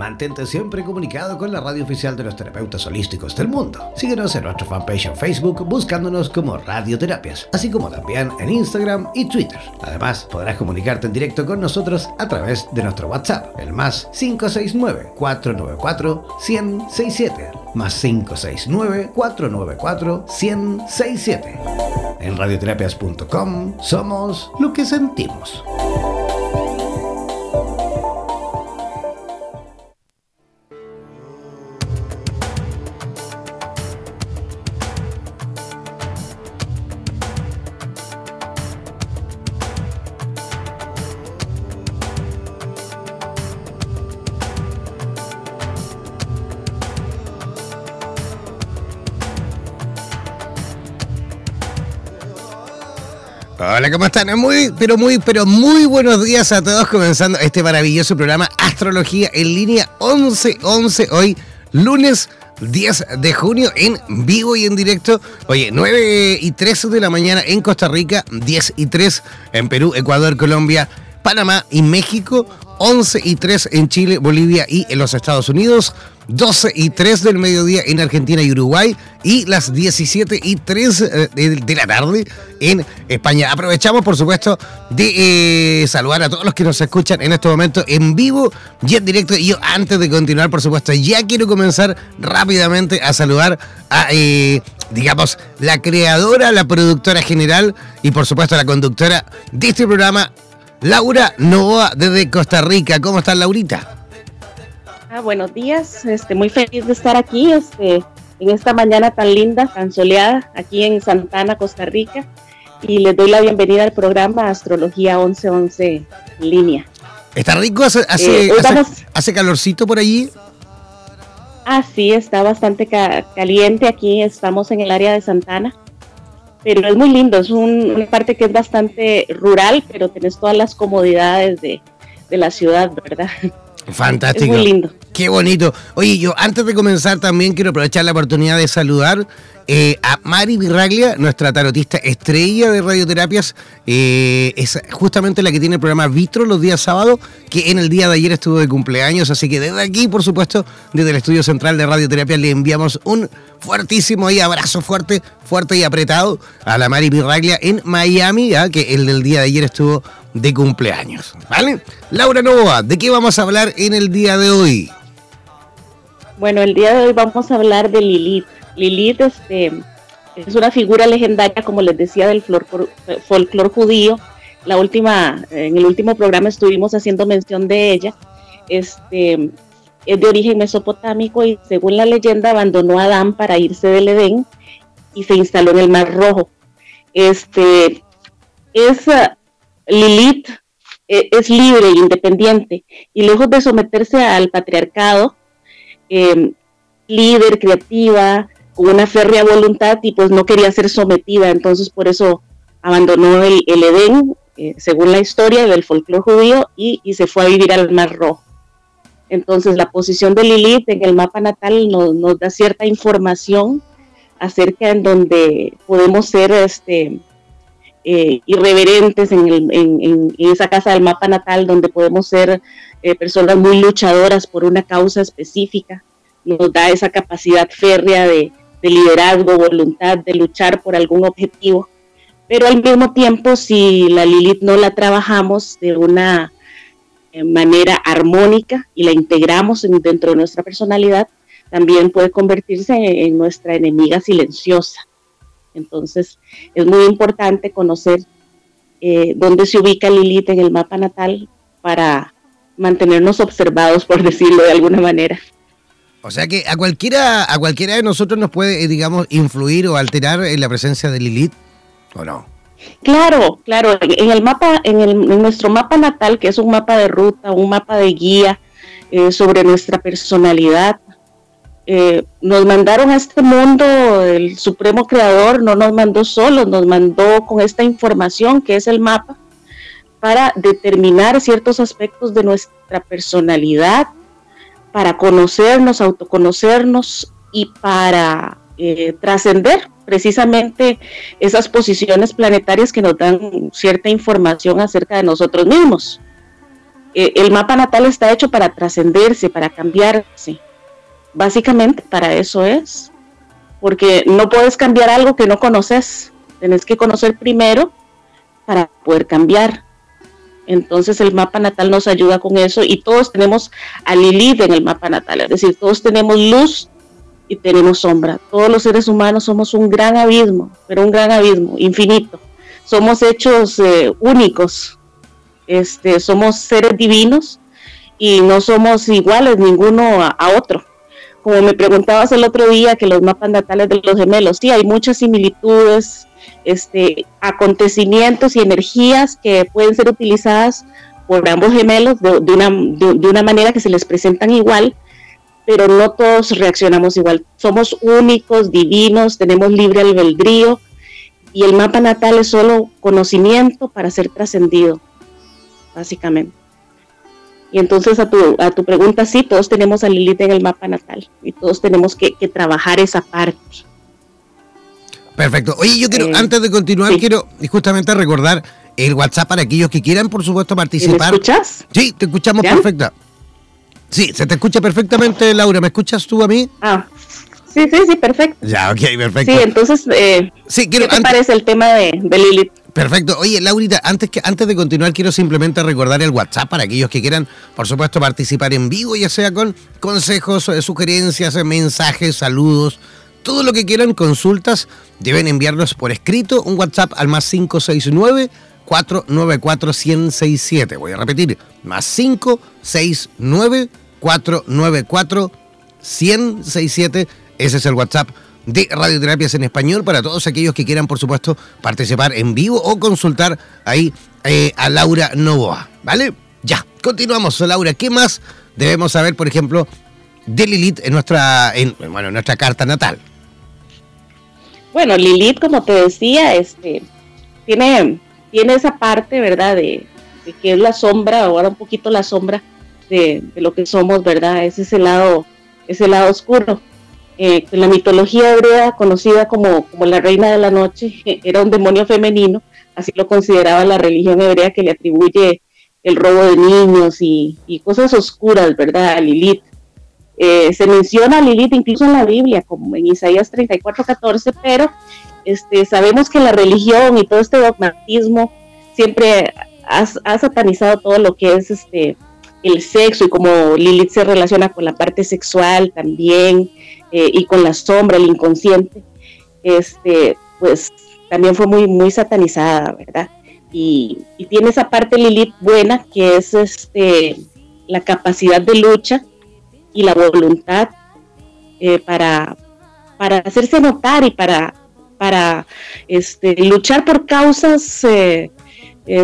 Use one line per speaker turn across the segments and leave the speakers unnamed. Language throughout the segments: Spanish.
Mantente siempre comunicado con la radio oficial de los terapeutas holísticos del mundo. Síguenos en nuestra fanpage en Facebook buscándonos como Radioterapias, así como también en Instagram y Twitter. Además, podrás comunicarte en directo con nosotros a través de nuestro WhatsApp, el más 569-494-1067, más 569-494-1067. En radioterapias.com somos lo que sentimos.
¿Cómo están? Muy, pero muy, pero muy buenos días a todos comenzando este maravilloso programa Astrología en línea 11-11 hoy, lunes 10 de junio en vivo y en directo. Oye, 9 y 13 de la mañana en Costa Rica, 10 y 3 en Perú, Ecuador, Colombia, Panamá y México, 11 y 3 en Chile, Bolivia y en los Estados Unidos, 12 y 3 del mediodía en Argentina y Uruguay y las 17 y 3 eh, de la tarde en España. Aprovechamos, por supuesto, de eh, saludar a todos los que nos escuchan en este momento en vivo y en directo. Y yo, antes de continuar, por supuesto, ya quiero comenzar rápidamente a saludar a, eh, digamos, la creadora, la productora general y, por supuesto, la conductora de este programa, Laura Novoa, desde Costa Rica. ¿Cómo estás, Laurita?
Ah, buenos días, este, muy feliz de estar aquí este, en esta mañana tan linda, tan soleada, aquí en Santana, Costa Rica. Y les doy la bienvenida al programa Astrología 1111 línea.
¿Está rico? ¿Hace, hace, eh, calorcito por allí?
Ah, sí, está bastante caliente aquí. Estamos en el área de Santana. Pero es muy lindo, es una parte que es bastante rural, pero tenés todas las comodidades de, de la ciudad, ¿verdad?
Fantástico.
muy lindo.
Qué bonito. Oye, yo antes de comenzar también quiero aprovechar la oportunidad de saludar eh, a Mari Virraglia, nuestra tarotista estrella de radioterapias. Eh, es justamente la que tiene el programa Vitro los días sábados, que en el día de ayer estuvo de cumpleaños. Así que desde aquí, por supuesto, desde el estudio central de radioterapia, le enviamos un fuertísimo y abrazo fuerte, fuerte y apretado a la Mari Virraglia en Miami, que el del día de ayer estuvo de cumpleaños. ¿Vale? Laura Novoa, ¿de qué vamos a hablar en el día de hoy?
Bueno, el día de hoy vamos a hablar de Lilith. Lilith este, es una figura legendaria, como les decía, del folclore judío. La última, en el último programa estuvimos haciendo mención de ella. Este, es de origen mesopotámico y según la leyenda abandonó a Adán para irse del Edén y se instaló en el Mar Rojo. Este, es Lilith eh, es libre e independiente y lejos de someterse al patriarcado, eh, líder, creativa, con una férrea voluntad y pues no quería ser sometida, entonces por eso abandonó el, Edén, eh, según la historia del folclore judío, y, se fue a vivir al Mar Rojo. Entonces la posición de Lilith en el mapa natal nos, nos da cierta información acerca en donde podemos ser este, eh, irreverentes en, esa casa del mapa natal donde podemos ser eh, personas muy luchadoras por una causa específica. Nos da esa capacidad férrea de, liderazgo, voluntad de luchar por algún objetivo. Pero al mismo tiempo, si la Lilith no la trabajamos de una eh, manera armónica y la integramos dentro de nuestra personalidad, también puede convertirse en nuestra enemiga silenciosa. Entonces, es muy importante conocer eh, dónde se ubica Lilith en el mapa natal para mantenernos observados, por decirlo de alguna manera.
O sea que a cualquiera, a cualquiera de nosotros nos puede, digamos, influir o alterar en la presencia de Lilith, ¿o no?
Claro, claro. En el mapa, en, el, nuestro mapa natal, que es un mapa de ruta, un mapa de guía eh, sobre nuestra personalidad, eh, nos mandaron a este mundo, el Supremo Creador no nos mandó solo, nos mandó con esta información que es el mapa para determinar ciertos aspectos de nuestra personalidad, para conocernos, autoconocernos y para eh, trascender precisamente esas posiciones planetarias que nos dan cierta información acerca de nosotros mismos. eh, el mapa natal está hecho para trascenderse, para cambiarse. Básicamente para eso es. Porque no puedes cambiar algo que no conoces. Tenés que conocer primero para poder cambiar. Entonces el mapa natal nos ayuda con eso y todos tenemos a Lilith en el mapa natal. Es decir, todos tenemos luz y tenemos sombra. Todos los seres humanos somos un gran abismo, pero un gran abismo, infinito. Somos hechos eh, únicos, este, somos seres divinos y no somos iguales ninguno a, otro. Como me preguntabas el otro día que los mapas natales de los gemelos, sí, hay muchas similitudes, este, acontecimientos y energías que pueden ser utilizadas por ambos gemelos de, una, de, una manera que se les presentan igual, pero no todos reaccionamos igual. Somos únicos, divinos, tenemos libre albedrío y el mapa natal es solo conocimiento para ser trascendido básicamente. Y entonces a tu, a tu pregunta, sí, todos tenemos a Lilith en el mapa natal y todos tenemos que, trabajar esa parte.
Perfecto. Oye, yo quiero, eh, antes de continuar, quiero justamente recordar el WhatsApp para aquellos que quieran, por supuesto, participar.
¿Me escuchas?
Sí, te escuchamos perfecta. Sí, se te escucha perfectamente, Laura. ¿Me escuchas tú a mí?
Ah, sí, sí, sí, perfecto.
Ya, ok, perfecto.
Sí, entonces, eh, ¿qué te parece el tema de, de Lilith?
Perfecto. Oye, Laurita, antes, que, antes de continuar, quiero simplemente recordar el WhatsApp para aquellos que quieran, por supuesto, participar en vivo, ya sea con consejos, eh, sugerencias, eh, mensajes, saludos, todo lo que quieran, consultas, deben enviarlos por escrito, un WhatsApp al más 569 494 1067. Voy a repetir, más 569 494 1067. Ese es el WhatsApp de radioterapias en español para todos aquellos que quieran, por supuesto, participar en vivo o consultar ahí eh, a Laura Novoa. ¿Vale? Ya, continuamos, Laura. ¿Qué más debemos saber, por ejemplo, de Lilith en nuestra, en, bueno, en nuestra carta natal?
Bueno, Lilith, como te decía, este, tiene, tiene esa parte, ¿verdad? De, que es la sombra, ahora un poquito la sombra de, de, lo que somos, ¿verdad? Es ese lado, ese lado oscuro. Eh, la mitología hebrea, conocida como, como la reina de la noche, era un demonio femenino, así lo consideraba la religión hebrea que le atribuye el robo de niños y, cosas oscuras, ¿verdad? A Lilith. Eh, se menciona a Lilith incluso en la Biblia, como en Isaías 34, 14, pero este, sabemos que la religión y todo este dogmatismo siempre ha, ha satanizado todo lo que es este, el sexo y como Lilith se relaciona con la parte sexual también, eh, y con la sombra, el inconsciente, este, pues también fue muy, muy satanizada, ¿verdad? Y, tiene esa parte Lilith buena que es este, la capacidad de lucha y la voluntad eh, para, para hacerse notar y para, para este, luchar por causas eh,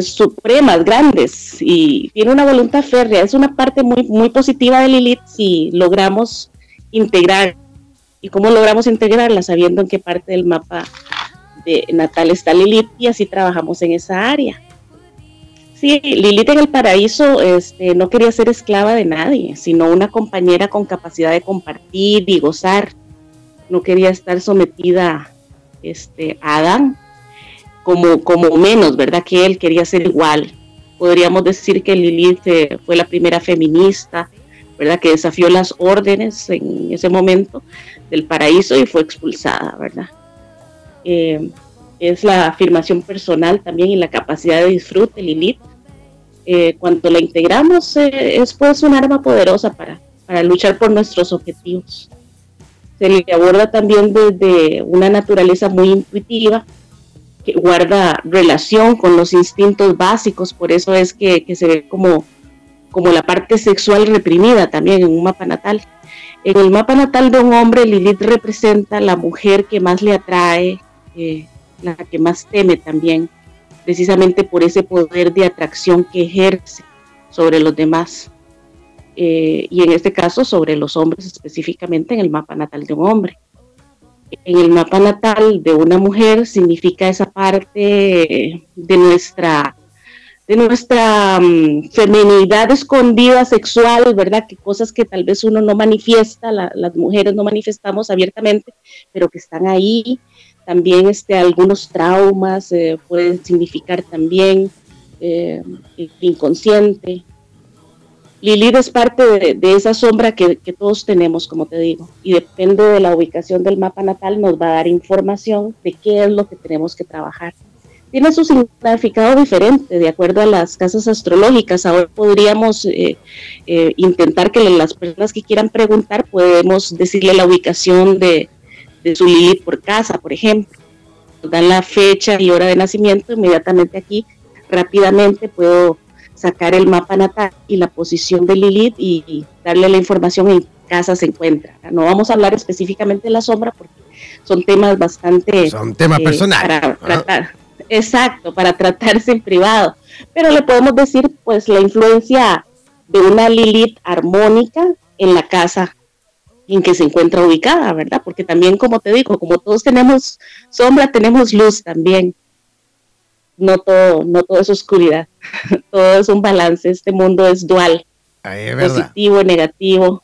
supremas, grandes, y tiene una voluntad férrea. Es una parte muy, muy positiva de Lilith si logramos integrar y cómo logramos integrarla sabiendo en qué parte del mapa de natal está Lilith y así trabajamos en esa área. Sí, Lilith en el paraíso este, no quería ser esclava de nadie, sino una compañera con capacidad de compartir y gozar. No quería estar sometida este, a Adán como, como menos, ¿verdad? Que él quería ser igual. Podríamos decir que Lilith eh, fue la primera feminista, ¿verdad? Que desafió las órdenes en ese momento del paraíso y fue expulsada, ¿verdad? Eh, es la afirmación personal también y la capacidad de disfrute, Lilith. Eh, cuando la integramos eh, es pues un arma poderosa para, para luchar por nuestros objetivos. Se le aborda también desde una naturaleza muy intuitiva, que guarda relación con los instintos básicos, por eso es que, que se ve como como la parte sexual reprimida también en un mapa natal. En el mapa natal de un hombre, Lilith representa la mujer que más le atrae, eh, la que más teme también, precisamente por ese poder de atracción que ejerce sobre los demás. Eh, y en este caso sobre los hombres específicamente en el mapa natal de un hombre. En el mapa natal de una mujer significa esa parte de nuestra de nuestra mm, feminidad escondida sexual, ¿verdad? Que cosas que tal vez uno no manifiesta, las mujeres no manifestamos abiertamente, pero que están ahí. También este, algunos traumas eh, pueden significar también eh, inconsciente. Lilith es parte de, esa sombra que, todos tenemos, como te digo, y depende de la ubicación del mapa natal, nos va a dar información de qué es lo que tenemos que trabajar. Tiene su significado diferente de acuerdo a las casas astrológicas. Ahora podríamos eh, eh, intentar que las personas que quieran preguntar, podemos decirle la ubicación de, de su Lilith por casa, por ejemplo. Nos dan la fecha y hora de nacimiento, inmediatamente aquí rápidamente puedo sacar el mapa natal y la posición de Lilith y, darle la información en qué casa se encuentra. No vamos a hablar específicamente de la sombra porque son temas bastante...
Son temas eh, personales.
Exacto, para tratarse en privado. Pero le podemos decir pues la influencia de una Lilith armónica en la casa en que se encuentra ubicada, ¿verdad? Porque también, como te digo, como todos tenemos sombra, tenemos luz también. No todo, no todo es oscuridad, todo es un balance, este mundo es dual, positivo, negativo,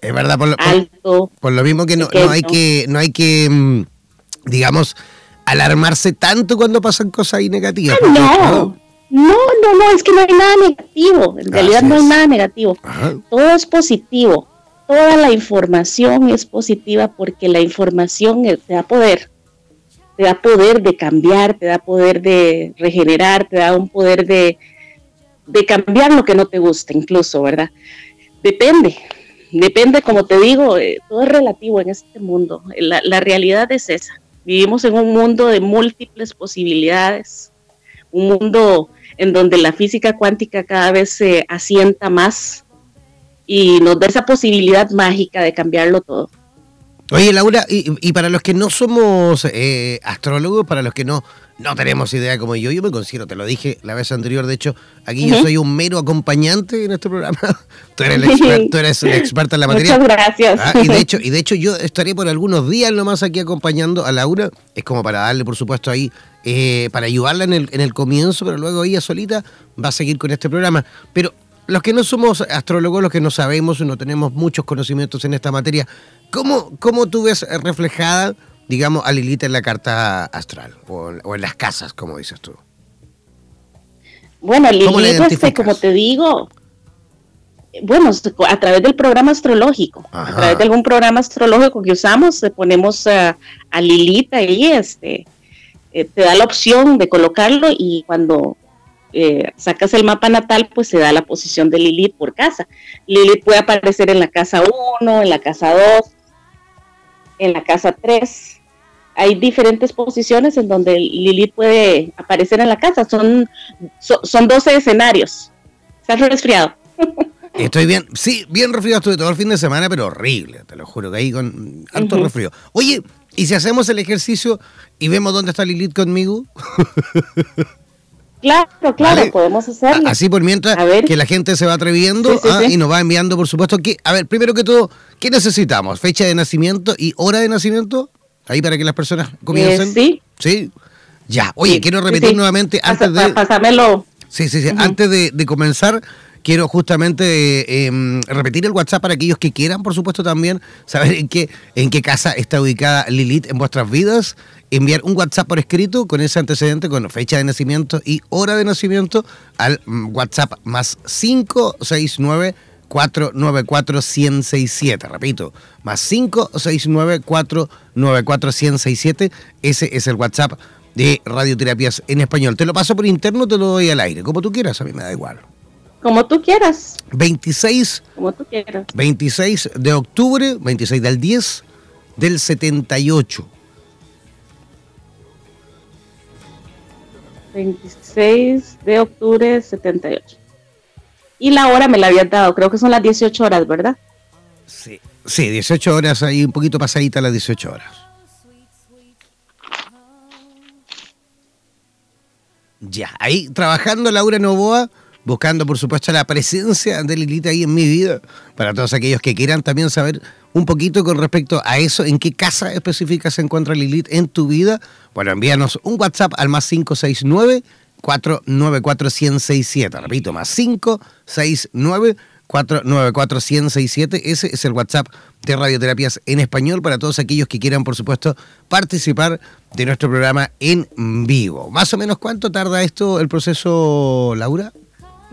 es verdad, por lo, alto, por, lo mismo que no, no, hay que, no hay que, mm, digamos, alarmarse tanto cuando pasan cosas ahí negativas.
no, no, no, no, es que no hay nada negativo, en realidad no hay nada negativo, todo es positivo, toda la información es positiva porque la información te da poder te da poder de cambiar, te da poder de regenerar, te da un poder de, cambiar lo que no te gusta incluso, ¿verdad? Depende, depende, como te digo, eh, todo es relativo en este mundo. La, la, realidad es esa. Vivimos en un mundo de múltiples posibilidades, un mundo en donde la física cuántica cada vez se asienta más y nos da esa posibilidad mágica de cambiarlo todo.
Oye, Laura, y, para los que no somos eh, astrólogos, para los que no, no tenemos idea como yo, yo me considero, te lo dije la vez anterior, de hecho, aquí yo soy un mero acompañante en este programa. tú, eres el experta en la materia.
Muchas gracias.
Ah, y, de hecho, y de hecho, yo estaré por algunos días nomás aquí acompañando a Laura. Es como para darle, por supuesto, ahí, eh, para ayudarla en el, en el comienzo, pero luego ella solita va a seguir con este programa. Pero los que no somos astrólogos, los que no sabemos, no tenemos muchos conocimientos en esta materia, ¿cómo, cómo tú ves reflejada, digamos, a Lilith en la carta astral o, en las casas, como dices tú?
Bueno, Lilith, este, como te digo, bueno, a través del programa astrológico, a través de algún programa astrológico que usamos, ponemos a, a Lilith ahí, este, eh, te da la opción de colocarlo y cuando eh, sacas el mapa natal, pues se da la posición de Lilith por casa. Lilith puede aparecer en la casa 1, en la casa 2, en la casa 3. Hay diferentes posiciones en donde Lilith puede aparecer en la casa. Son, son 12 escenarios. ¿Estás resfriado?
Estoy bien, sí, bien resfriado estuve todo el fin de semana, pero horrible, te lo juro, que ahí con alto resfrío. Oye, ¿y si hacemos el ejercicio y vemos dónde está Lilith conmigo?
Claro, claro, podemos hacerlo.
Así por mientras que la gente se va atreviendo ah, y nos va enviando, por supuesto, que, a ver, primero que todo, ¿qué necesitamos? ¿Fecha de nacimiento y hora de nacimiento? Ahí para que las personas comiencen.
Eh, sí.
Sí. Ya, oye, quiero repetir nuevamente antes de...
Pásamelo.
Sí, sí, sí. Antes de, comenzar, quiero justamente em, repetir el WhatsApp para aquellos que quieran, por supuesto, también saber en qué, en qué casa está ubicada Lilith en vuestras vidas enviar un WhatsApp por escrito con ese antecedente, con fecha de nacimiento y hora de nacimiento al mm, WhatsApp más 569 494 1067 Repito, más 569 494 1067 Ese es el WhatsApp de Radioterapias en Español. Te lo paso por interno, te lo doy al aire, como tú quieras, a mí me da igual.
Como tú quieras.
26.
Como tú quieras.
26 de octubre, 26 del 10 del 78.
26 de octubre 78. Y la hora me la había dado, creo que son las 18 horas, ¿verdad?
Sí, sí 18 horas, ahí un poquito pasadita las 18 horas. Ya, ahí trabajando Laura Novoa buscando por supuesto la presencia de Lilith ahí en mi vida, para todos aquellos que quieran también saber un poquito con respecto a eso, en qué casa específica se encuentra Lilith en tu vida. Bueno, envíanos un WhatsApp al más 569 494 1067, repito, más 569 494 1067, ese es el WhatsApp de Radioterapias en Español para todos aquellos que quieran, por supuesto, participar de nuestro programa en vivo. Más o menos, ¿cuánto tarda esto el proceso, Laura?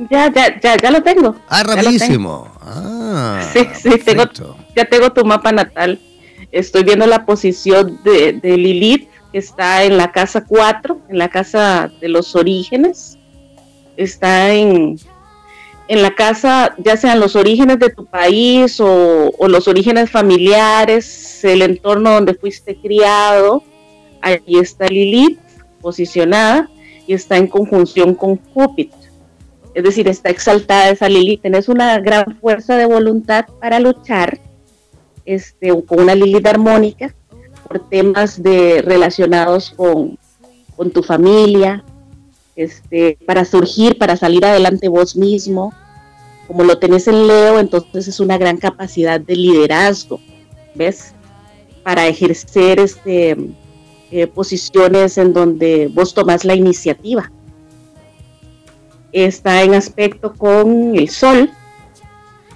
Ya, ya, ya, ya lo tengo.
Ah, rapidísimo. Ah,
sí, sí, tengo, ya tengo tu mapa natal. Estoy viendo la posición de, de Lilith, que está en la casa 4, en la casa de los orígenes. Está en, en la casa, ya sean los orígenes de tu país o, los orígenes familiares, el entorno donde fuiste criado, ahí está Lilith posicionada y está en conjunción con Júpiter. Es decir, está exaltada esa Lilith. Tienes una gran fuerza de voluntad para luchar este, con una Lilith armónica por temas de, relacionados con, tu familia, este, para surgir, para salir adelante vos mismo. Como lo tenés en Leo, entonces es una gran capacidad de liderazgo, ¿ves? Para ejercer este, eh, posiciones en donde vos tomás la iniciativa. Está en aspecto con el Sol.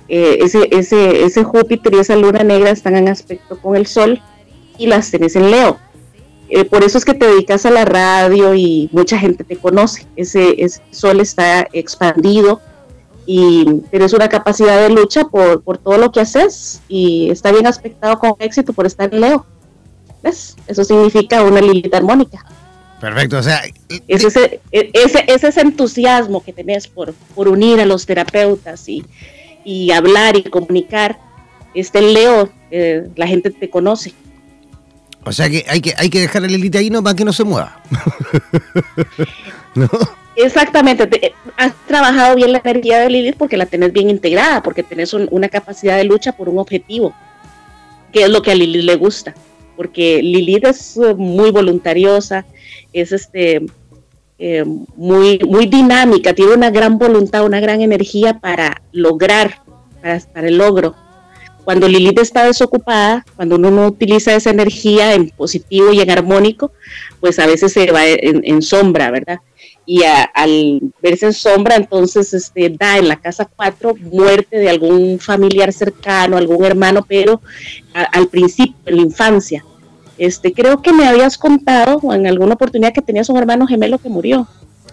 Eh, ese, ese, ese Júpiter y esa luna negra están en aspecto con el Sol y las tenés en Leo. Eh, por eso es que te dedicas a la radio y mucha gente te conoce. Ese, sol está expandido y tienes una capacidad de lucha por, todo lo que haces y está bien aspectado con éxito por estar en Leo. ¿Ves? Eso significa una Lilith armónica.
Perfecto, o sea...
Es ese, ese, ese, entusiasmo que tenés por, por unir a los terapeutas y, y hablar y comunicar. Este Leo, eh, la gente te conoce.
O sea que hay que, hay que dejar el elite ahí no para que no se mueva.
Exactamente, has trabajado bien la energía de Lilith porque la tenés bien integrada, porque tenés una capacidad de lucha por un objetivo, que es lo que a Lilith le gusta, porque Lilith es eh, muy voluntariosa, es este eh, muy, muy dinámica, tiene una gran voluntad, una gran energía para lograr, para el logro cuando Lilith está desocupada, cuando uno no utiliza esa energía en positivo y en armónico, pues a veces se va en, sombra, ¿verdad? Y al verse en sombra, entonces este, da en la casa 4 muerte de algún familiar cercano, algún hermano, pero al principio, en la infancia. Este, creo que me habías contado en alguna oportunidad que tenías un hermano gemelo que murió.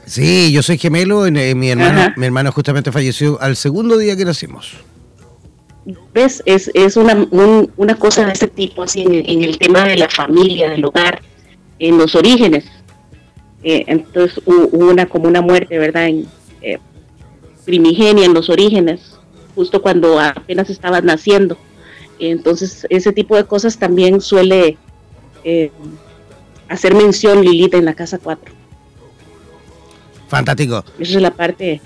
Sí, yo soy gemelo, eh, mi hermano, mi hermano justamente falleció al segundo día que nacimos.
¿Ves? Es, una, una cosa de ese tipo, así en, el tema de la familia, del hogar, en los orígenes. Eh, entonces hubo una como una muerte, ¿verdad? En, eh, primigenia en los orígenes, justo cuando apenas estabas naciendo. Entonces ese tipo de cosas también suele eh, hacer mención Lilith en la casa 4.
Fantástico.
Esa es la parte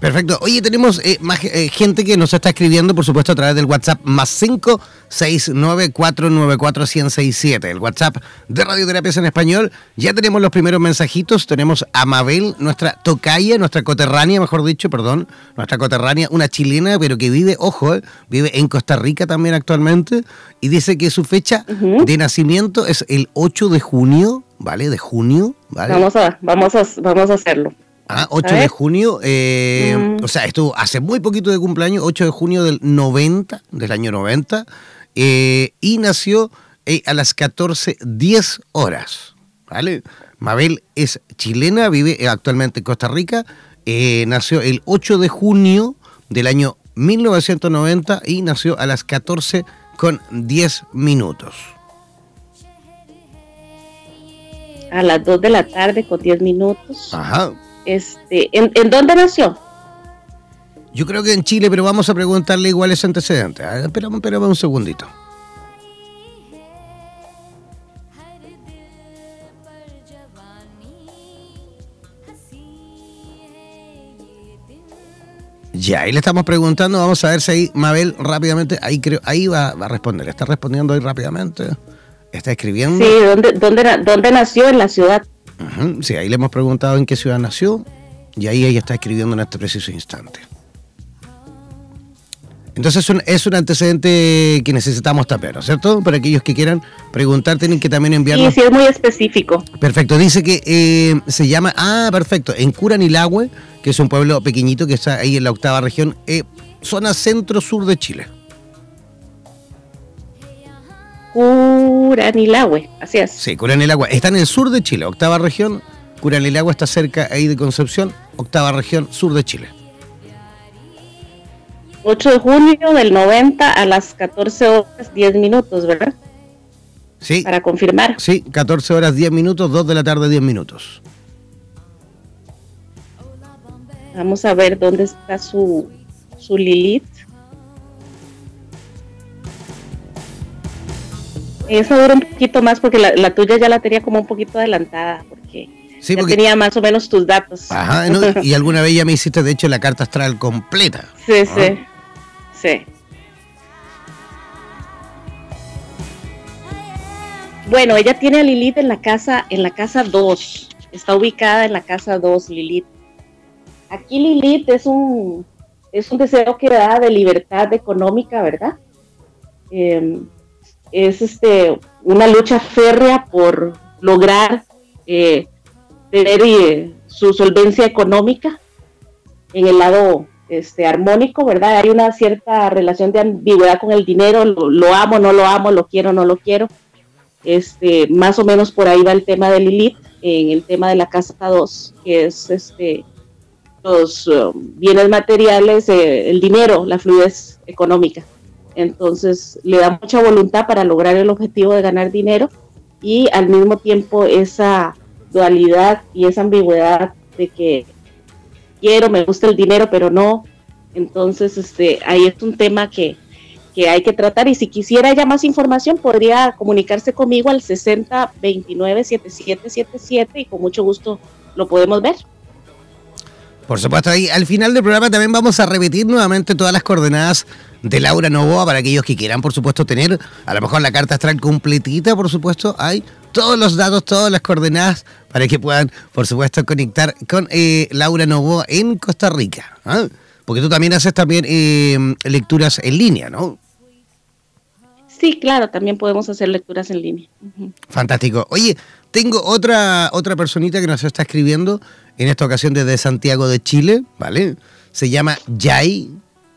Perfecto. Oye, tenemos eh, más eh, gente que nos está escribiendo, por supuesto, a través del WhatsApp más 569494167, el WhatsApp de Radioterapias en Español. Ya tenemos los primeros mensajitos. Tenemos a Mabel, nuestra tocaya, nuestra coterránea, mejor dicho, perdón, nuestra coterránea, una chilena, pero que vive, ojo, eh, vive en Costa Rica también actualmente, y dice que su fecha de nacimiento es el 8 de junio, ¿vale? De junio, ¿vale?
Vamos a, vamos a, vamos a hacerlo.
8 ah, de junio, eh, mm. o sea, estuvo hace muy poquito de cumpleaños, 8 de junio del 90, del año 90, eh, y nació eh, a las 14.10 horas, ¿vale? Mabel es chilena, vive actualmente en Costa Rica, nació el 8 de junio del año 1990 y nació a las 14 con 10 minutos.
A las 2 de la tarde con 10 minutos.
Ajá.
Este, ¿en, dónde nació?
Yo creo que en Chile, pero vamos a preguntarle igual ese antecedente. Espérame, espérame un segundito. Ya, ahí le estamos preguntando, vamos a ver si ahí Mabel rápidamente, ahí creo, ahí va, a responder, está respondiendo ahí rápidamente, está escribiendo.
Sí, ¿dónde, dónde, dónde nació? En la ciudad.
Sí, ahí le hemos preguntado en qué ciudad nació y ahí ella está escribiendo en este preciso instante. Entonces es un, antecedente que necesitamos también, ¿no es cierto? Para aquellos que quieran preguntar, tienen que también enviarnos...
Sí, sí, es muy específico.
Perfecto, dice que eh, se llama... Ah, perfecto, en Curanilagüe, que es un pueblo pequeñito que está ahí en la octava región, eh, zona centro-sur de Chile.
Curanilagüe, así es.
Sí, Curanilagüe. Está en el sur de Chile, octava región. Curanilagüe está cerca ahí de Concepción, octava región, sur de Chile.
8 de junio del 90 a las 14 horas 10 minutos, ¿verdad?
Sí.
Para confirmar.
Sí, 14 horas 10 minutos, 2 de la tarde 10 minutos.
Vamos a ver dónde está su, su Lilith. Esa dura un poquito más porque la, tuya ya la tenía como un poquito adelantada, porque, ya tenía más o menos tus datos.
Ajá, y alguna vez ya me hiciste de hecho la carta astral completa.
Sí, sí, sí. Bueno, ella tiene a Lilith en la casa, en la casa 2. Está ubicada en la casa 2, Lilith. Aquí Lilith es un, es un deseo que da de libertad económica, ¿verdad? Em, es este, una lucha férrea por lograr eh, tener eh, su solvencia económica en el lado este, armónico, ¿verdad? Hay una cierta relación de ambigüedad con el dinero, lo, amo, no lo amo, lo quiero, no lo quiero. Este, más o menos por ahí va el tema de Lilith, en el tema de la casa 2, que es este, los um, bienes materiales, eh, el dinero, la fluidez económica. Entonces le da mucha voluntad para lograr el objetivo de ganar dinero y al mismo tiempo esa dualidad y esa ambigüedad de que quiero, me gusta el dinero, pero no. Entonces, este, ahí es un tema que, que hay que tratar y si quisiera ya más información podría comunicarse conmigo al 60 29 7777 y con mucho gusto lo podemos ver.
Por supuesto, ahí al final del programa también vamos a repetir nuevamente todas las coordenadas de Laura Novoa para aquellos que quieran, por supuesto, tener a lo mejor la carta astral completita, por supuesto, hay todos los datos, todas las coordenadas para que puedan, por supuesto, conectar con eh, Laura Novoa en Costa Rica. ¿ah? Porque tú también haces también eh, lecturas en línea, ¿no?
Sí, claro, también podemos hacer lecturas en línea.
Fantástico. Oye, tengo otra, otra personita que nos está escribiendo, en esta ocasión desde Santiago de Chile, ¿vale? Se llama Yay.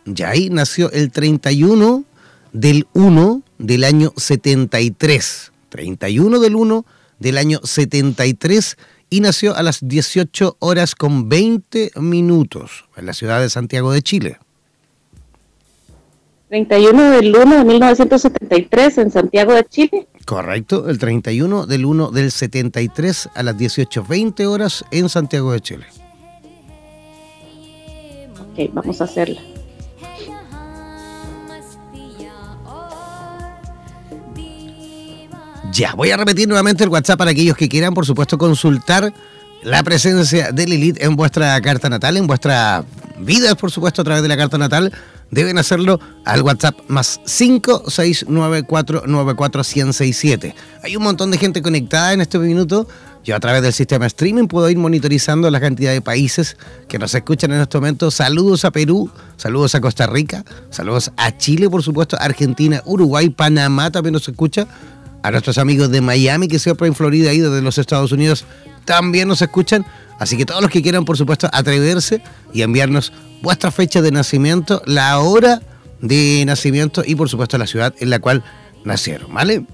Yay nació el 31 del 1 del año 73. 31 del 1 del año 73 y nació a las 18 horas con 20 minutos en la ciudad de Santiago de Chile.
31 del 1 de 1973 en Santiago de Chile.
Correcto, el 31 del 1 del 73 a las 18.20 horas en Santiago de Chile.
Ok, vamos a hacerla.
Ya, voy a repetir nuevamente el WhatsApp para aquellos que quieran, por supuesto, consultar la presencia de Lilith en vuestra carta natal, en vuestra vida, por supuesto, a través de la carta natal deben hacerlo al WhatsApp más 569494167. Hay un montón de gente conectada en este minuto. Yo a través del sistema streaming puedo ir monitorizando la cantidad de países que nos escuchan en este momento. Saludos a Perú, saludos a Costa Rica, saludos a Chile, por supuesto, Argentina, Uruguay, Panamá también nos escucha. A nuestros amigos de Miami, que siempre en Florida y desde los Estados Unidos, también nos escuchan. Así que todos los que quieran, por supuesto, atreverse y enviarnos vuestra fecha de nacimiento, la hora de nacimiento y por supuesto la ciudad en la cual nacieron, ¿vale?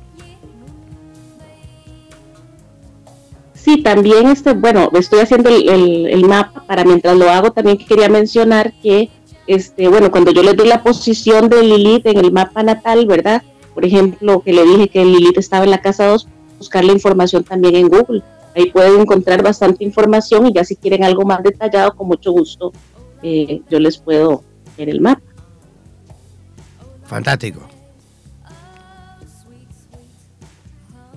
Sí, también este, bueno, estoy haciendo el, mapa para mientras lo hago, también quería mencionar que, este, bueno, cuando yo le di la posición de Lilith en el mapa natal, ¿verdad? Por ejemplo, que le dije que Lilith estaba en la casa 2, buscar la información también en Google. Ahí pueden encontrar bastante información y ya si quieren algo más detallado, con mucho gusto eh, yo les puedo ver el mapa.
Fantástico.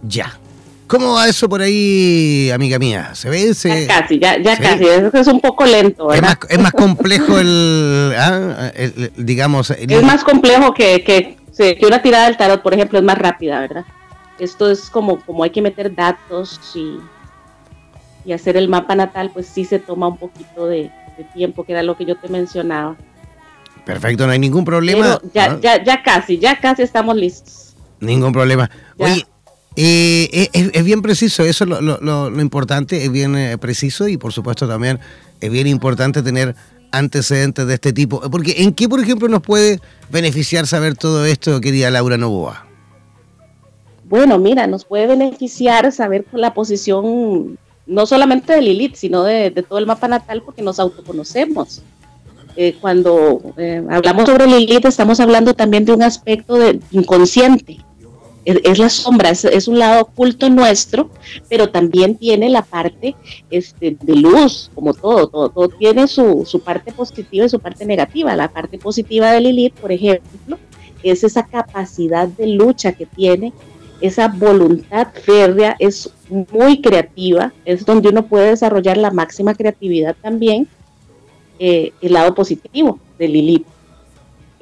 Ya. ¿Cómo va eso por ahí, amiga mía? ¿Se ve?
Ya casi, ya, ya casi. Es un poco lento.
Es más, es más complejo el, ah, digamos...
es más complejo que, que, que, una tirada del tarot, por ejemplo, es más rápida, ¿verdad? Esto es como, como hay que meter datos y, y hacer el mapa natal, pues sí se toma un poquito de, de tiempo, que era lo que yo te mencionaba.
Perfecto, no hay ningún problema.
ya, ya, ya casi, ya casi estamos listos.
Ningún problema. Oye, eh, es, bien preciso, eso es lo, lo, lo importante, es bien eh, preciso y por supuesto también es bien importante tener antecedentes de este tipo. Porque ¿en qué, por ejemplo, nos puede beneficiar saber todo esto, querida Laura Novoa?
Bueno, mira, nos puede beneficiar saber la posición no solamente de Lilith, sino de, todo el mapa natal, porque nos autoconocemos. eh, cuando eh, hablamos sobre Lilith, estamos hablando también de un aspecto de inconsciente. Es, la sombra, es, un lado oculto nuestro, pero también tiene la parte este, de luz, como todo, todo, todo tiene su, su parte positiva y su parte negativa. La parte positiva de Lilith, por ejemplo, es esa capacidad de lucha que tiene, esa voluntad férrea, es muy creativa, es donde uno puede desarrollar la máxima creatividad también, eh, el lado positivo de Lilith.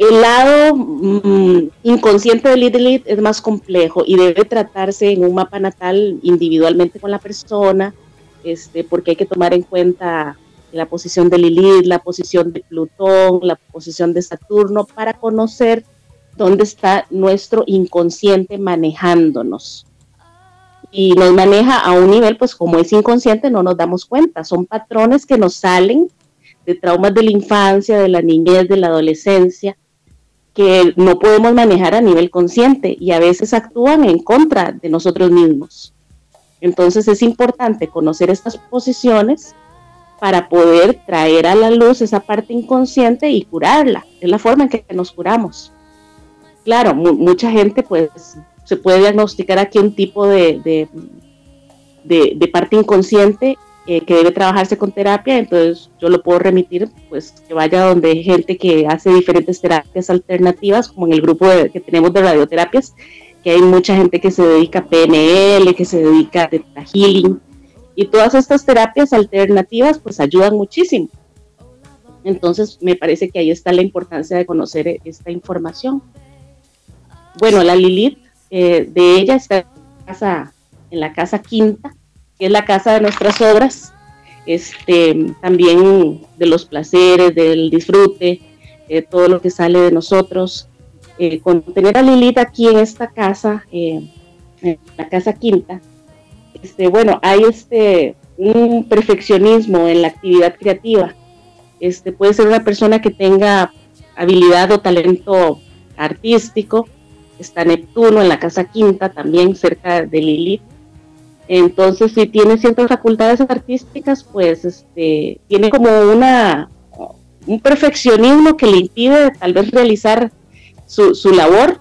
El lado mm, inconsciente de Lilith es más complejo y debe tratarse en un mapa natal individualmente con la persona, este, porque hay que tomar en cuenta la posición de Lilith, la posición de Plutón, la posición de Saturno, para conocer dónde está nuestro inconsciente manejándonos. Y nos maneja a un nivel, pues como es inconsciente, no nos damos cuenta. Son patrones que nos salen de traumas de la infancia, de la niñez, de la adolescencia, que no podemos manejar a nivel consciente y a veces actúan en contra de nosotros mismos. Entonces es importante conocer estas posiciones para poder traer a la luz esa parte inconsciente y curarla. Es la forma en que nos curamos. Claro, mucha gente pues se puede diagnosticar aquí un tipo de, de, de parte inconsciente eh, que debe trabajarse con terapia, entonces yo lo puedo remitir, pues que vaya donde hay gente que hace diferentes terapias alternativas, como en el grupo que tenemos de radioterapias, que hay mucha gente que se dedica a PNL, que se dedica a Theta Healing, y todas estas terapias alternativas pues ayudan muchísimo. Entonces me parece que ahí está la importancia de conocer esta información. Bueno, la Lilith, eh, de ella está en la, casa, en la casa quinta, que es la casa de nuestras obras, este, también de los placeres, del disfrute, eh, todo lo que sale de nosotros. Eh, con tener a Lilith aquí en esta casa, eh, en la casa quinta, este, bueno, hay este, un perfeccionismo en la actividad creativa. Este, puede ser una persona que tenga habilidad o talento artístico. Está Neptuno en la casa quinta, también cerca de Lilith. Entonces, si tiene ciertas facultades artísticas, pues este, tiene como una un perfeccionismo que le impide tal vez realizar su, su labor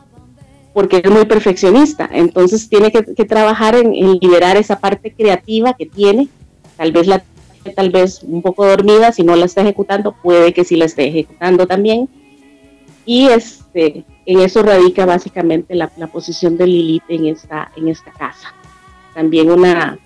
porque es muy perfeccionista. Entonces tiene que, trabajar en, liberar esa parte creativa que tiene. Tal vez la tal vez un poco dormida, si no la está ejecutando, puede que sí la esté ejecutando también. Y este, en eso radica básicamente la, la posición de Lilith en esta, en esta casa también una,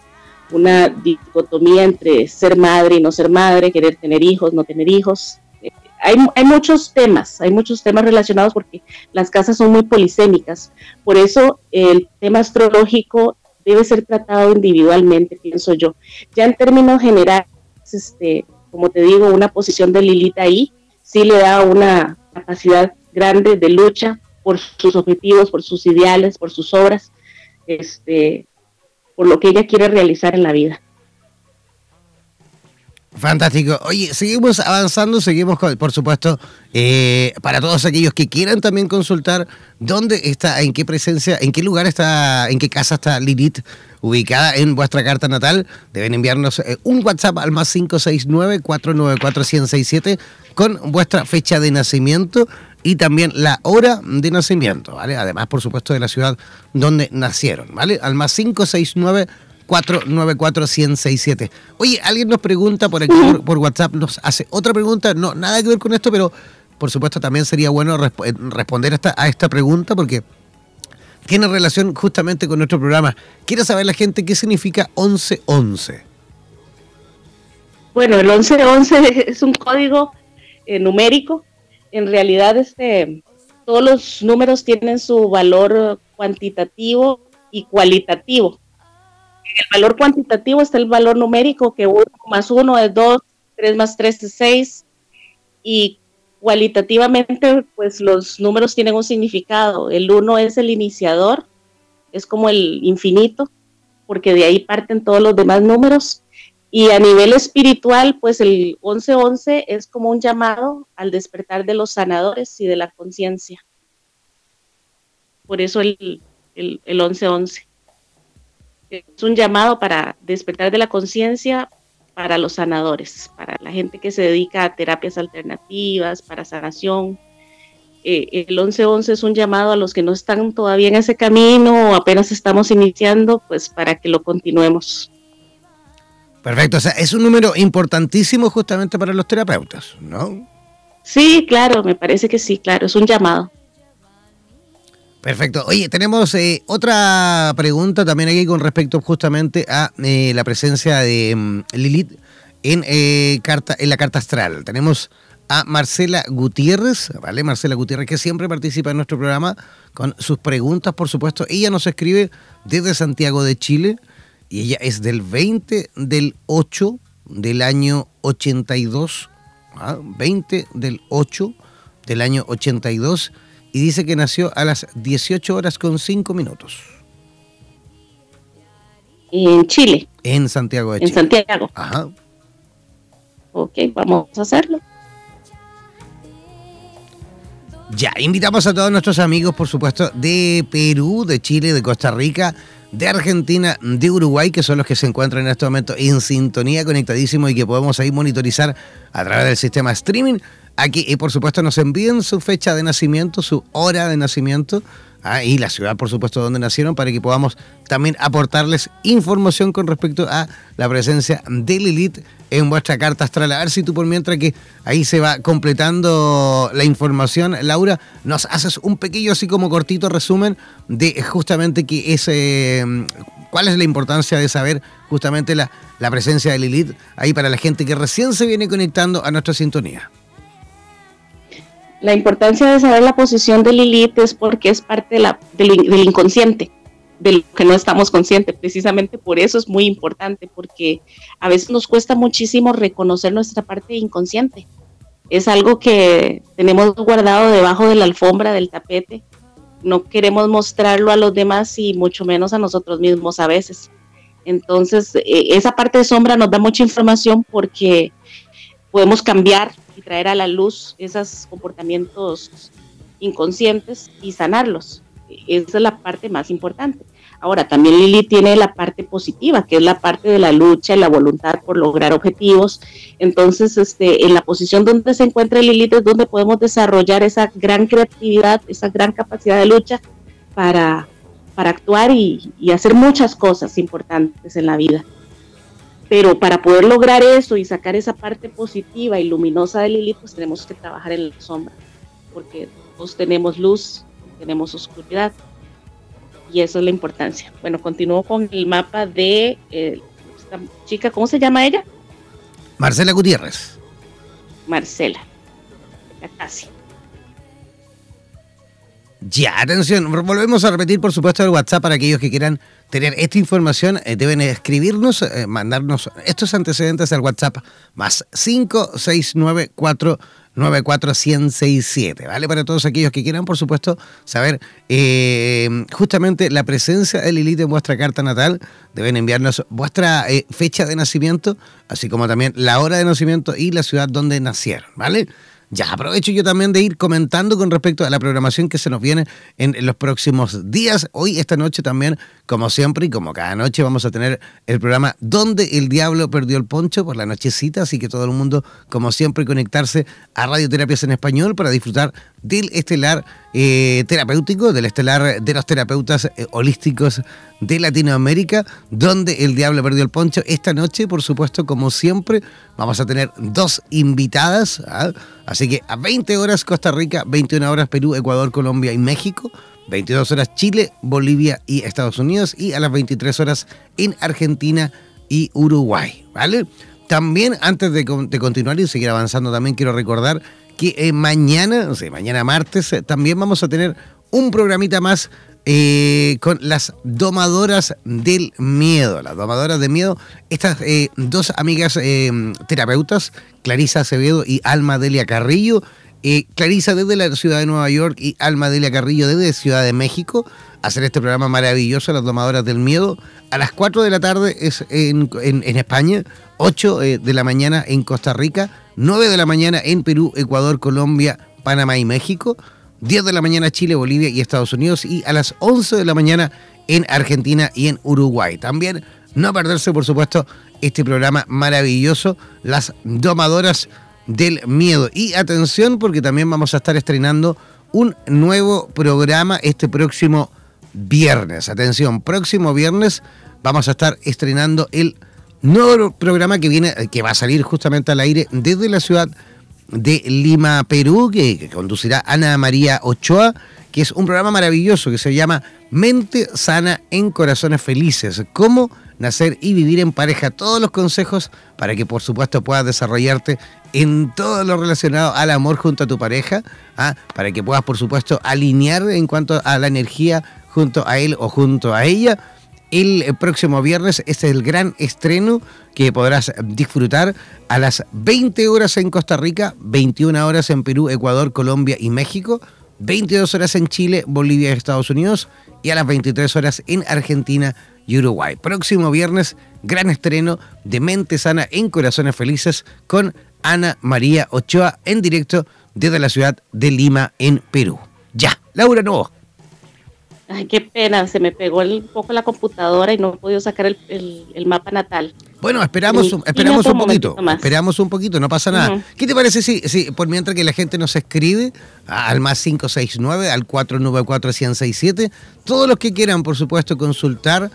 una dicotomía entre ser madre y no ser madre, querer tener hijos, no tener hijos. Eh, hay, hay, muchos temas, hay muchos temas relacionados porque las casas son muy polisémicas. Por eso el tema astrológico debe ser tratado individualmente, pienso yo. Ya en términos generales, este, como te digo, una posición de Lilith ahí sí le da una capacidad grande de lucha por sus objetivos, por sus ideales, por sus obras. Este, por lo que ella quiere realizar en la vida.
Fantástico. Oye, seguimos avanzando, seguimos, por supuesto, eh, para todos aquellos que quieran también consultar dónde está, en qué presencia, en qué lugar está, en qué casa está Lilith ubicada en vuestra carta natal, deben enviarnos eh, un WhatsApp al más 569-494-1067 con vuestra fecha de nacimiento y también la hora de nacimiento, ¿vale? Además, por supuesto, de la ciudad donde nacieron, ¿vale? Al más 569 494 1067 Oye, alguien nos pregunta por aquí por, WhatsApp, nos hace otra pregunta, no, nada que ver con esto, pero por supuesto también sería bueno eh, responder a esta, a esta pregunta porque tiene relación justamente con nuestro programa. Quiere saber la gente qué significa 1111.
Bueno, el 1111 es un código eh, numérico en realidad este, todos los números tienen su valor cuantitativo y cualitativo. En el valor cuantitativo está el valor numérico, que 1 más 1 es 2, 3 más 3 es 6, y cualitativamente, pues los números tienen un significado. El 1 es el iniciador, es como el infinito, porque de ahí parten todos los demás números. Y a nivel espiritual, pues el 1111 es como un llamado al despertar de los sanadores y de la conciencia. Por eso el, el, 1111. Es un llamado para despertar de la conciencia para los sanadores, para la gente que se dedica a terapias alternativas, para sanación. Eh, el 1111 es un llamado a los que no están todavía en ese camino o apenas estamos iniciando, pues para que lo continuemos.
Perfecto, o sea, es un número importantísimo justamente para los terapeutas, ¿no?
Sí, claro, me parece que sí, claro, es un llamado.
Perfecto. Oye, tenemos eh, otra pregunta también aquí con respecto justamente a eh, la presencia de mm, Lilith en, eh, carta, en la carta astral. Tenemos a Marcela Gutiérrez, ¿vale? Marcela Gutiérrez, que siempre participa en nuestro programa con sus preguntas, por supuesto. Ella nos escribe desde Santiago de Chile y ella es del 20 del 8 del año 82, 20 ¿ah? del 8 del año 82 y dice que nació a las 18 horas con 5 minutos.
En Chile.
En Santiago de Chile.
En Santiago.
Ajá.
Ok, vamos a hacerlo.
Ya, invitamos a todos nuestros amigos, por supuesto, de Perú, de Chile, de Costa Rica, de Argentina, de Uruguay, que son los que se encuentran en este momento en sintonía, conectadísimos y que podemos ahí monitorizar a través del sistema streaming. Aquí, y por supuesto, nos envíen su fecha de nacimiento, su hora de nacimiento ah, y la ciudad, por supuesto, donde nacieron, para que podamos también aportarles información con respecto a la presencia de Lilith en vuestra carta astral. A ver si tú, por mientras que ahí se va completando la información, Laura, nos haces un pequeño, así como cortito resumen de justamente qué es. ¿Cuál es la importancia de saber justamente la, la presencia de Lilith ahí para la gente que recién se viene conectando a nuestra sintonía?
La importancia de saber la posición de Lilith es porque es parte del, inconsciente, de lo que no estamos conscientes. Precisamente por eso es muy importante, porque a veces nos cuesta muchísimo reconocer nuestra parte inconsciente. Es algo que tenemos guardado debajo de la alfombra, del tapete. No queremos mostrarlo a los demás y mucho menos a nosotros mismos a veces. Entonces, e, esa parte de sombra nos da mucha información porque podemos cambiar y traer a la luz esos comportamientos inconscientes y sanarlos. Esa es la parte más importante. Ahora, también Lili tiene la parte positiva, que es la parte de la lucha y la voluntad por lograr objetivos. Entonces, este, en la posición donde se encuentra Lilith es donde podemos desarrollar esa gran creatividad, esa gran capacidad de lucha para, para actuar y hacer muchas cosas importantes en la vida. Pero para poder lograr eso y sacar esa parte positiva y luminosa de Lilith, pues tenemos que trabajar en la sombra, porque todos tenemos luz, tenemos oscuridad, y eso es la importancia. Bueno, continúo con el mapa de eh, esta chica, ¿cómo se llama ella?
Marcela Gutiérrez.
Marcela, casi.
Ya, atención, volvemos a repetir por supuesto el WhatsApp para aquellos que quieran tener esta información, eh, deben escribirnos, eh, mandarnos estos antecedentes al WhatsApp más 569494167, ¿vale? Para todos aquellos que quieran, por supuesto, saber eh, justamente la presencia de Lilith en vuestra carta natal, deben enviarnos vuestra fecha de nacimiento, así como también la hora de nacimiento y la ciudad donde nacieron, ¿vale? Ya aprovecho yo también de ir comentando con respecto a la programación que se nos viene en, los próximos días. Hoy, esta noche también, como siempre y como cada noche, vamos a tener el programa Donde el Diablo Perdió el Poncho por la nochecita. Así que todo el mundo, como siempre, conectarse a Radioterapias en Español para disfrutar del estelar eh, terapéutico, del estelar de los terapeutas eh, holísticos de Latinoamérica, donde el diablo perdió el poncho. Esta noche, por supuesto, como siempre, vamos a tener dos invitadas. ¿ah? Así que a 20 horas Costa Rica, 21 horas Perú, Ecuador, Colombia y México. 22 horas Chile, Bolivia y Estados Unidos y a las 23 horas en Argentina y Uruguay, ¿vale? También antes de, continuar y seguir avanzando, también quiero recordar que eh, mañana, o sea, mañana martes, eh, también vamos a tener un programita más eh, con las domadoras del miedo. Las domadoras del miedo, estas dos amigas terapeutas, Clarisa Acevedo y Alma Delia Carrillo. Clarisa desde la ciudad de Nueva York y Alma Delia Carrillo desde Ciudad de México, hacer este programa maravilloso, Las Domadoras del Miedo. A las 4 de la tarde es en, en España, 8 de la mañana en Costa Rica 9 de la mañana en Perú, Ecuador, Colombia, Panamá y México, 10 de la mañana Chile, Bolivia y Estados Unidos y a las 11 de la mañana en Argentina y en Uruguay. También no perderse, por supuesto, este programa maravilloso, Las Domadoras del Miedo. Y atención porque también vamos a estar estrenando un nuevo programa este próximo viernes. Atención, próximo viernes vamos a estar estrenando el nuevo programa que viene, que va a salir justamente al aire desde la ciudad de Lima, Perú, que, conducirá Ana María Ochoa, que es un programa maravilloso que se llama Mente Sana en Corazones Felices. Cómo nacer y vivir en pareja. Todos los consejos para que por supuesto puedas desarrollarte en todo lo relacionado al amor junto a tu pareja, ¿ah? para que puedas por supuesto alinear en cuanto a la energía junto a él o junto a ella. El próximo viernes este es el gran estreno que podrás disfrutar a las 20 horas en Costa Rica, 21 horas en Perú, Ecuador, Colombia y México, 22 horas en Chile, Bolivia y Estados Unidos y a las 23 horas en Argentina y Uruguay. Próximo viernes, gran estreno de Mente Sana en Corazones Felices con Ana María Ochoa en directo desde la ciudad de Lima, en Perú. Ya, Laura Novo.
Ay, qué pena, se me pegó un poco la computadora y no he podido sacar el, mapa natal.
Bueno, esperamos, esperamos un poquito, esperamos un poquito, no pasa nada. ¿Qué te parece si, si, por mientras que la gente nos escribe al más 569, al 494 167 todos los que quieran, por supuesto, consultar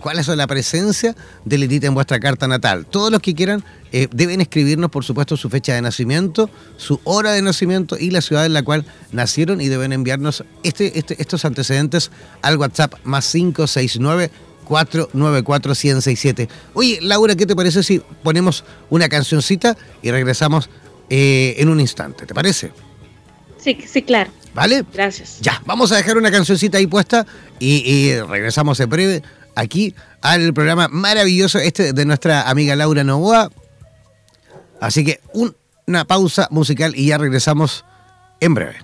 ¿Cuál es la presencia de Letita en vuestra carta natal? Todos los que quieran eh, deben escribirnos, por supuesto, su fecha de nacimiento, su hora de nacimiento y la ciudad en la cual nacieron y deben enviarnos este, este, estos antecedentes al WhatsApp más 569 494 167 Oye, Laura, ¿qué te parece si ponemos una cancioncita y regresamos eh, en un instante? ¿Te parece?
Sí, sí, claro.
¿Vale?
Gracias.
Ya, vamos a dejar una cancioncita ahí puesta y, y regresamos en breve aquí al programa maravilloso este de nuestra amiga Laura Novoa. Así que una pausa musical y ya regresamos en breve.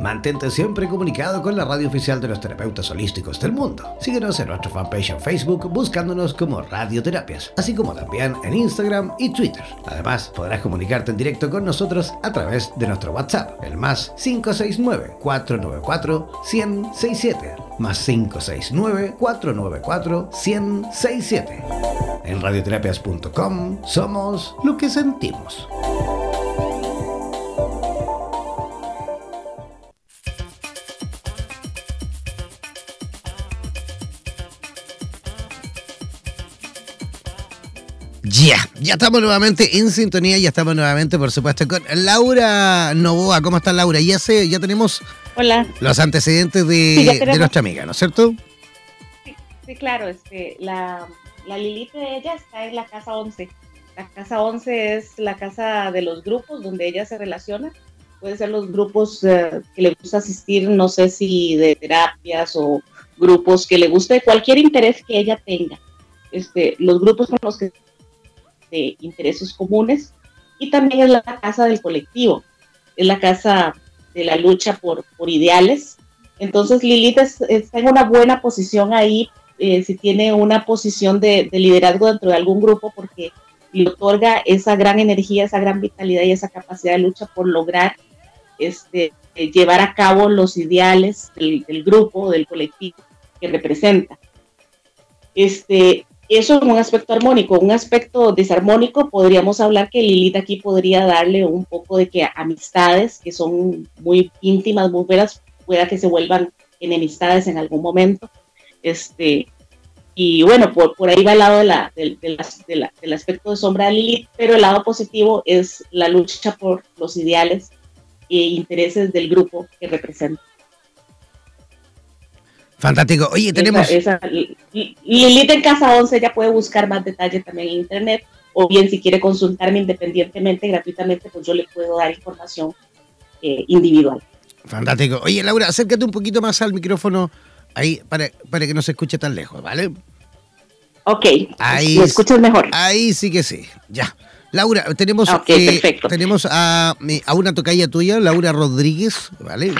Mantente siempre comunicado con la radio oficial de los terapeutas holísticos del mundo. Síguenos en nuestra fanpage en Facebook buscándonos como Radioterapias, así como también en Instagram y Twitter. Además, podrás comunicarte en directo con nosotros a través de nuestro WhatsApp, el más 569-494-1067 más 569-494-1067. En radioterapias.com somos lo que sentimos.
Ya, ya estamos nuevamente en sintonía, ya estamos nuevamente, por supuesto, con Laura Novoa. ¿Cómo está Laura? Ya sé, ya tenemos
Hola.
Los antecedentes de, nuestra amiga, ¿no es cierto?
Sí, claro, este, la, la Lilith de ella está en la casa 11. La casa 11 es la casa de los grupos donde ella se relaciona. Puede ser los grupos eh, que le gusta asistir, no sé si de terapias o grupos que le guste, cualquier interés que ella tenga. Este, los grupos con los que de intereses comunes y también es la casa del colectivo, es la casa de la lucha por, por ideales. Entonces Lilith está en una buena posición ahí, eh, si tiene una posición de, liderazgo dentro de algún grupo, porque le otorga esa gran energía, esa gran vitalidad y esa capacidad de lucha por lograr este, llevar a cabo los ideales del, del grupo, del colectivo que representa. Este, eso es un aspecto armónico. Un aspecto desarmónico, podríamos hablar que Lilith aquí podría darle un poco de que amistades que son muy íntimas, muy buenas, pueda que se vuelvan enemistades en algún momento. Este, y bueno, por, por ahí va el lado de la, del aspecto de sombra de Lilith, pero el lado positivo es la lucha por los ideales e intereses del grupo que representa.
Fantástico. Oye, tenemos.
Esa, Lilith en Casa 11 ya puede buscar más detalles también en internet. O bien, si quiere consultarme independientemente, gratuitamente, pues yo le puedo dar información eh, individual.
Fantástico. Oye, Laura, acércate un poquito más al micrófono ahí para, para que no se escuche tan lejos, ¿vale?
Ok. Ahí, ¿Me escuchas mejor?
Ahí sí que sí. Ya. Laura, tenemos, eh, tenemos a, a una tocaya tuya, Laura Rodríguez, ¿vale?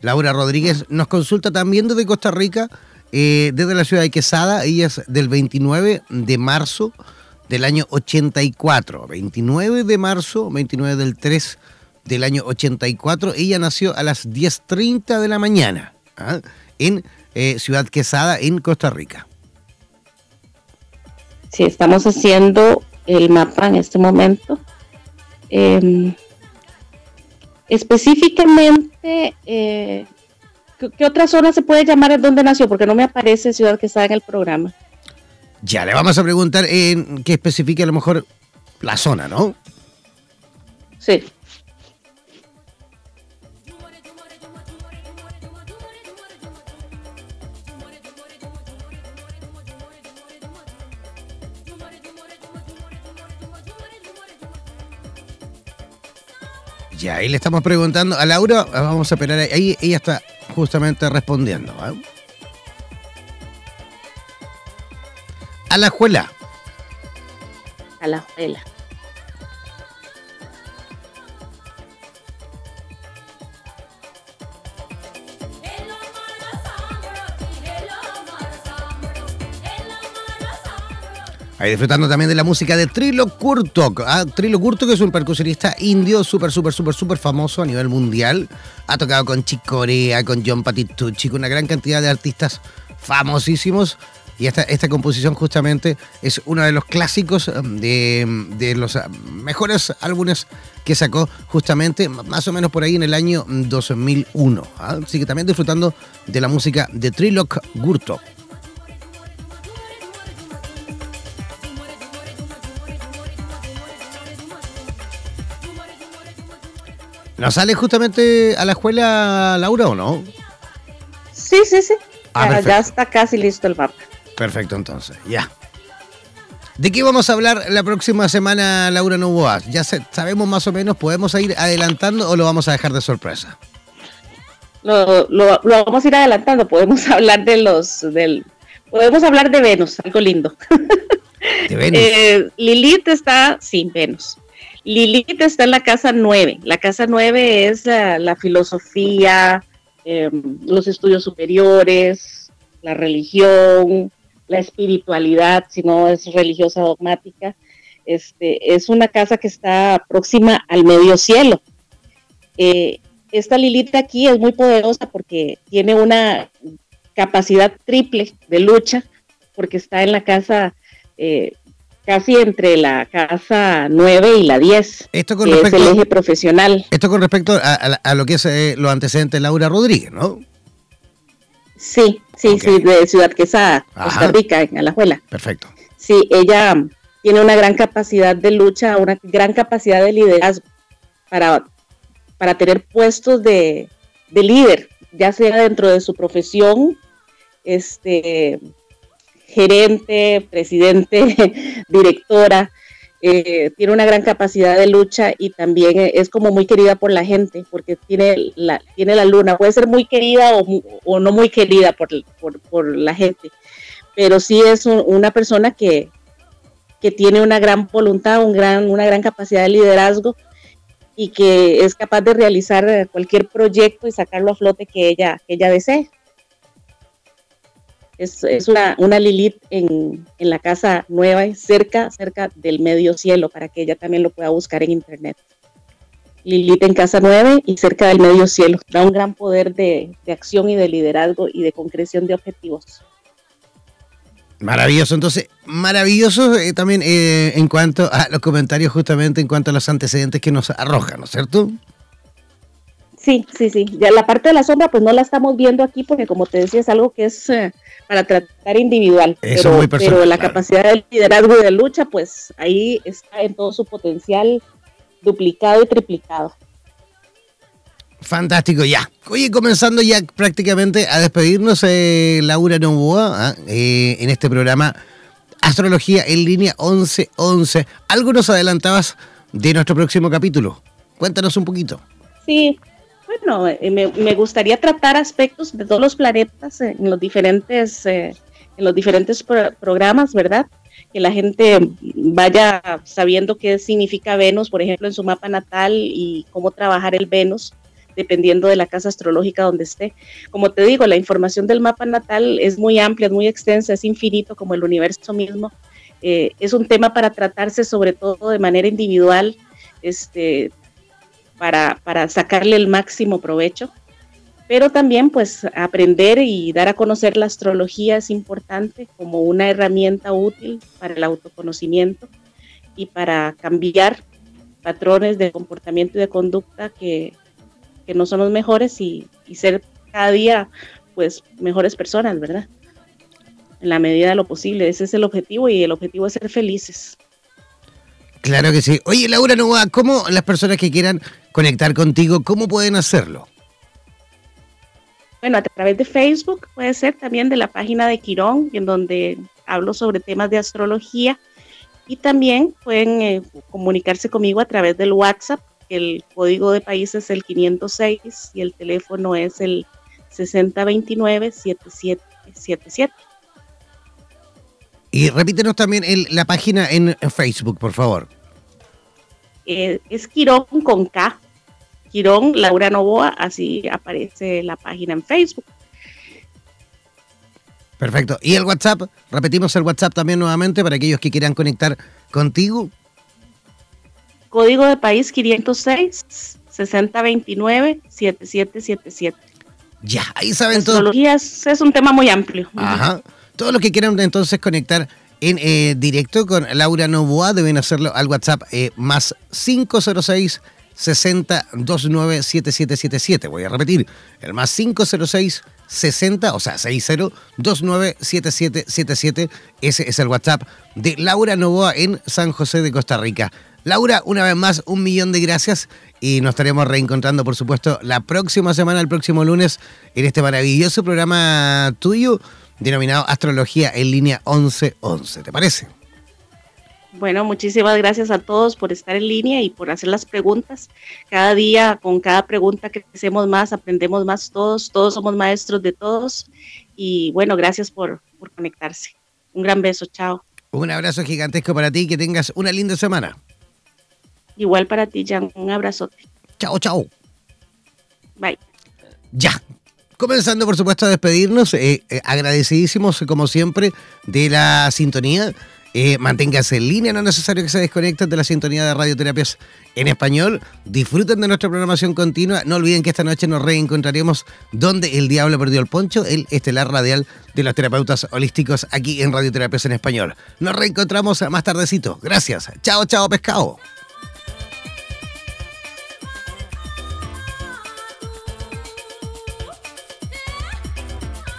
Laura Rodríguez nos consulta también desde Costa Rica, eh, desde la ciudad de Quesada. Ella es del 29 de marzo del año 84. 29 de marzo, 29 del 3 del año 84. Ella nació a las 10.30 de la mañana ¿ah? en eh, Ciudad Quesada, en Costa Rica.
Sí, estamos haciendo el mapa en este momento. Em, específicamente, eh, ¿qué, otra zona se puede llamar en donde nació? Porque no me aparece ciudad que está en el programa.
Ya, le vamos a preguntar en qué especifique a lo mejor la zona, ¿no?
Sí.
Ahí le estamos preguntando a Laura, vamos a esperar ahí, ella está justamente respondiendo. A la escuela.
A la escuela.
Ahí disfrutando también de la música de Trilo Kurtok. ¿ah? Trilo Kurtok es un percusionista indio súper, súper, súper, súper famoso a nivel mundial. Ha tocado con Chick Corea, con John Patitucci, con una gran cantidad de artistas famosísimos. Y esta, esta composición justamente es uno de los clásicos um, de, los uh, mejores álbumes que sacó justamente más o menos por ahí en el año 2001. ¿ah? Así que también disfrutando de la música de Trilok Gurtok. ¿No sale justamente a la escuela Laura o no?
Sí, sí, sí. Ah, ya, está casi listo el mapa.
Perfecto, entonces, ya. ¿De qué vamos a hablar la próxima semana, Laura Novoa? ¿Ya sabemos más o menos? ¿Podemos ir adelantando o lo vamos a dejar de sorpresa?
Lo, vamos a ir adelantando. Podemos hablar de los. Del, podemos hablar de Venus, algo lindo. ¿De Venus? Eh, Lilith está sin Venus. Lilith está en la casa 9. La casa 9 es la, filosofía, em, los estudios superiores, la religión, la espiritualidad, si no es religiosa dogmática. Este, es una casa que está próxima al medio cielo. Eh, esta Lilith aquí es muy poderosa porque tiene una capacidad triple de lucha, porque está en la casa eh, casi entre la casa 9 y la 10,
esto con respecto,
es el eje profesional.
Esto con respecto a, lo que es eh, lo antecedente de Laura Rodríguez, ¿no?
Sí, sí, sí, de Ciudad Quesada, Costa Rica, en Alajuela.
Perfecto.
Sí, ella tiene una gran capacidad de lucha, una gran capacidad de liderazgo para, para tener puestos de, de líder, ya sea dentro de su profesión, este, gerente, presidente, directora, eh, tiene una gran capacidad de lucha y también es como muy querida por la gente, porque tiene la, tiene la luna, puede ser muy querida o, no muy querida por, por, la gente, pero sí es una persona que, que tiene una gran voluntad, un gran, una gran capacidad de liderazgo y que es capaz de realizar cualquier proyecto y sacarlo a flote que ella, que ella desee. Es, una, una, Lilith en, la casa nueva, cerca, cerca del medio cielo, para que ella también lo pueda buscar en internet. Lilith en casa 9 y cerca del medio cielo. Da un gran poder de, acción y de liderazgo y de concreción de objetivos.
Maravilloso, entonces, maravilloso eh, también eh, en cuanto a los comentarios, justamente en cuanto a los antecedentes que nos arrojan, ¿no es cierto?
Sí, sí, sí. Ya la parte de la sombra, pues no la estamos viendo aquí porque, como te decía, es algo que es eh, para tratar individual. pero, pero la capacidad de liderazgo y de lucha, pues ahí está en todo su potencial duplicado y triplicado.
Fantástico, ya. Oye, comenzando ya prácticamente a despedirnos, eh, Laura Novoa, ¿ah? eh, en este programa Astrología en línea 1111. ¿Algo nos adelantabas de nuestro próximo capítulo? Cuéntanos un poquito.
Sí, bueno, eh, me, gustaría tratar aspectos de todos los planetas en los diferentes, eh, en los diferentes programas, ¿verdad? Que la gente vaya sabiendo qué significa Venus, por ejemplo, en su mapa natal y cómo trabajar el Venus dependiendo de la casa astrológica donde esté. Como te digo, la información del mapa natal es muy amplia, es muy extensa, es infinito como el universo mismo. Eh, es un tema para tratarse sobre todo de manera individual, este, para, sacarle el máximo provecho. pero también pues aprender y dar a conocer la astrología es importante como una herramienta útil para el autoconocimiento y para cambiar patrones de comportamiento y de conducta que, no son los mejores y, y, ser cada día pues mejores personas, ¿verdad? En la medida de lo posible, ese es el objetivo y el objetivo es ser felices.
Claro que sí. Oye, Laura Nova, ¿cómo las personas que quieran conectar contigo, cómo pueden hacerlo?
Bueno, a través de Facebook puede ser también de la página de Quirón, en donde hablo sobre temas de astrología y también pueden eh, comunicarse conmigo a través del WhatsApp. El código de país es el 506 y el teléfono es el 6029-7777.
Y repítenos también la página en Facebook, por favor.
Eh, es Quirón con K. Quirón Laura Novoa, así aparece la página en Facebook.
Perfecto. ¿Y el WhatsApp? Repetimos el WhatsApp también nuevamente para aquellos que quieran conectar contigo.
Código de país 506 6029 7777.
Ya, ahí saben
todo. Es, es un tema muy amplio.
Ajá. Todos los que quieran entonces conectar en eh, directo con Laura Novoa deben hacerlo al WhatsApp eh, más 506 60 29 7777. Voy a repetir, el más 506 60, o sea, 60 29 7777. Ese es el WhatsApp de Laura Novoa en San José de Costa Rica. Laura, una vez más, un millón de gracias y nos estaremos reencontrando, por supuesto, la próxima semana, el próximo lunes, en este maravilloso programa tuyo denominado Astrología en línea 1111. ¿Te parece?
Bueno, muchísimas gracias a todos por estar en línea y por hacer las preguntas. Cada día, con cada pregunta que hacemos más, aprendemos más todos, todos somos maestros de todos. Y bueno, gracias por, por conectarse. Un gran beso, chao.
Un abrazo gigantesco para ti, que tengas una linda semana.
Igual para ti, Jan, un abrazote.
Chao, chao.
Bye.
Ya, Comenzando, por supuesto, a despedirnos, eh, eh, agradecidísimos, como siempre, de la sintonía. Eh, manténgase en línea, no es necesario que se desconecten de la sintonía de radioterapias en español. Disfruten de nuestra programación continua. No olviden que esta noche nos reencontraremos donde el diablo perdió el poncho, el estelar radial de los terapeutas holísticos aquí en Radioterapias en español. Nos reencontramos más tardecito. Gracias. Chao, chao, pescado.